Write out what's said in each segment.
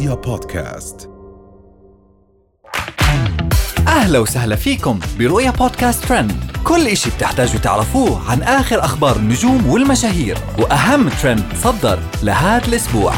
رؤيا بودكاست. أهلا وسهلا فيكم برؤيا بودكاست ترند. كل إشي بتحتاجوا تعرفوه عن آخر أخبار النجوم والمشاهير وأهم ترند صدر لهذا الأسبوع.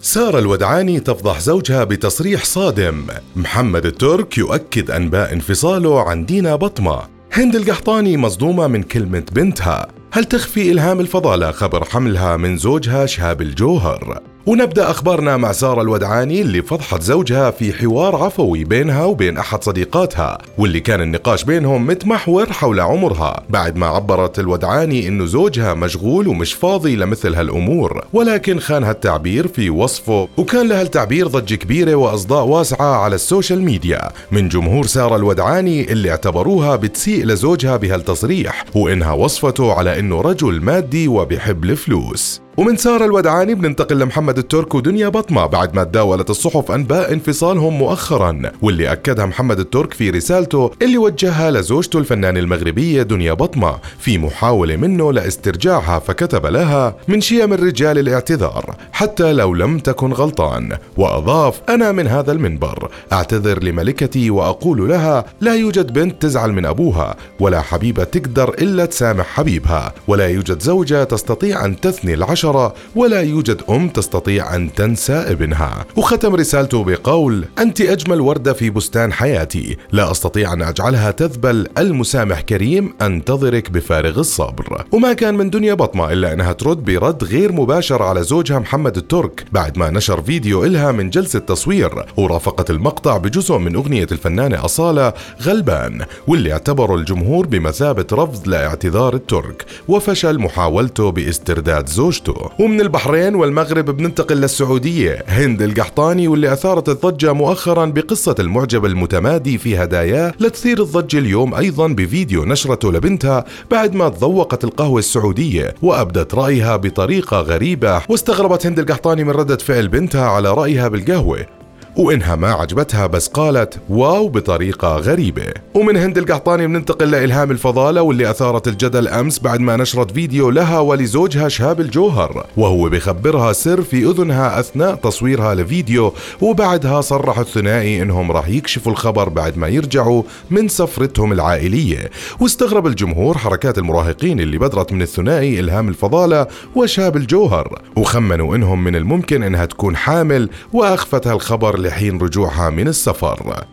سارة الودعاني تفضح زوجها بتصريح صادم. محمد الترك يؤكد أنباء انفصاله عن دينا بطمة. هند القحطاني مصدومة من كلمة بنتها. هل تخفي إلهام الفضالة خبر حملها من زوجها شهاب الجوهر؟ ونبدأ أخبارنا مع سارة الودعاني اللي فضحت زوجها في حوار عفوي بينها وبين أحد صديقاتها واللي كان النقاش بينهم متمحور حول عمرها. بعد ما عبرت الودعاني إنه زوجها مشغول ومش فاضي لمثل هالأمور ولكن خان هالتعبير في وصفه وكان لها التعبير ضجه كبيرة وأصداء واسعة على ال social media. من جمهور سارة الودعاني اللي اعتبروها بتسيء لزوجها بهالتصريح وإنها وصفته على إنه رجل مادي وبيحب الفلوس. ومن سارة الودعاني بننتقل لمحمد الترك ودنيا بطمة بعد ما تداولت الصحف أنباء انفصالهم مؤخرا واللي أكدها محمد الترك في رسالته اللي وجهها لزوجته الفنانة المغربية دنيا بطمة في محاولة منه لاسترجاعها فكتب لها من شيم الرجال الاعتذار حتى لو لم تكن غلطان. وأضاف أنا من هذا المنبر أعتذر لملكتي وأقول لها لا يوجد بنت تزعل من أبوها ولا حبيبة تقدر إلا تسامح حبيبها ولا يوجد زوجة تستطيع أن تثني العشر عشرة ولا يوجد أم تستطيع أن تنسى ابنها. وختم رسالته بقول أنت أجمل وردة في بستان حياتي. لا أستطيع أن أجعلها تذبل. المسامح كريم أنتظرك بفارغ الصبر. وما كان من دنيا بطمة إلا أنها ترد برد غير مباشر على زوجها محمد الترك. بعد ما نشر فيديو إلها من جلسة تصوير ورافقت المقطع بجزء من أغنية الفنانة أصالة غلبان. واللي اعتبروا الجمهور بمثابة رفض لاعتذار الترك. وفشل محاولته باسترداد زوجته. ومن البحرين والمغرب بننتقل للسعودية. هند القحطاني واللي أثارت الضجة مؤخرا بقصة المعجب المتمادي في هداياه لتثير الضجة اليوم أيضا بفيديو نشرته لبنتها بعد ما تذوقت القهوة السعودية وأبدت رأيها بطريقة غريبة واستغربت هند القحطاني من ردة فعل بنتها على رأيها بالقهوة. وإنها ما عجبتها بس قالت واو بطريقة غريبة. ومن هند القحطاني بننتقل لإلهام الفضالة واللي أثارت الجدل أمس بعد ما نشرت فيديو لها ولزوجها شهاب الجوهر. وهو بخبرها سر في أذنها أثناء تصويرها لفيديو وبعدها صرح الثنائي إنهم راح يكشفوا الخبر بعد ما يرجعوا من سفرتهم العائلية. واستغرب الجمهور حركات المراهقين اللي بدرت من الثنائي إلهام الفضالة وشهاب الجوهر وخمنوا إنهم من الممكن إنها تكون حامل وأخفتها الخبر لحين رجوعها من السفر.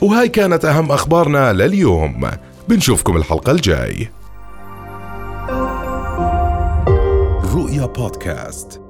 وهاي كانت أهم أخبارنا لليوم. بنشوفكم الحلقة الجاي. رؤيا بودكاست.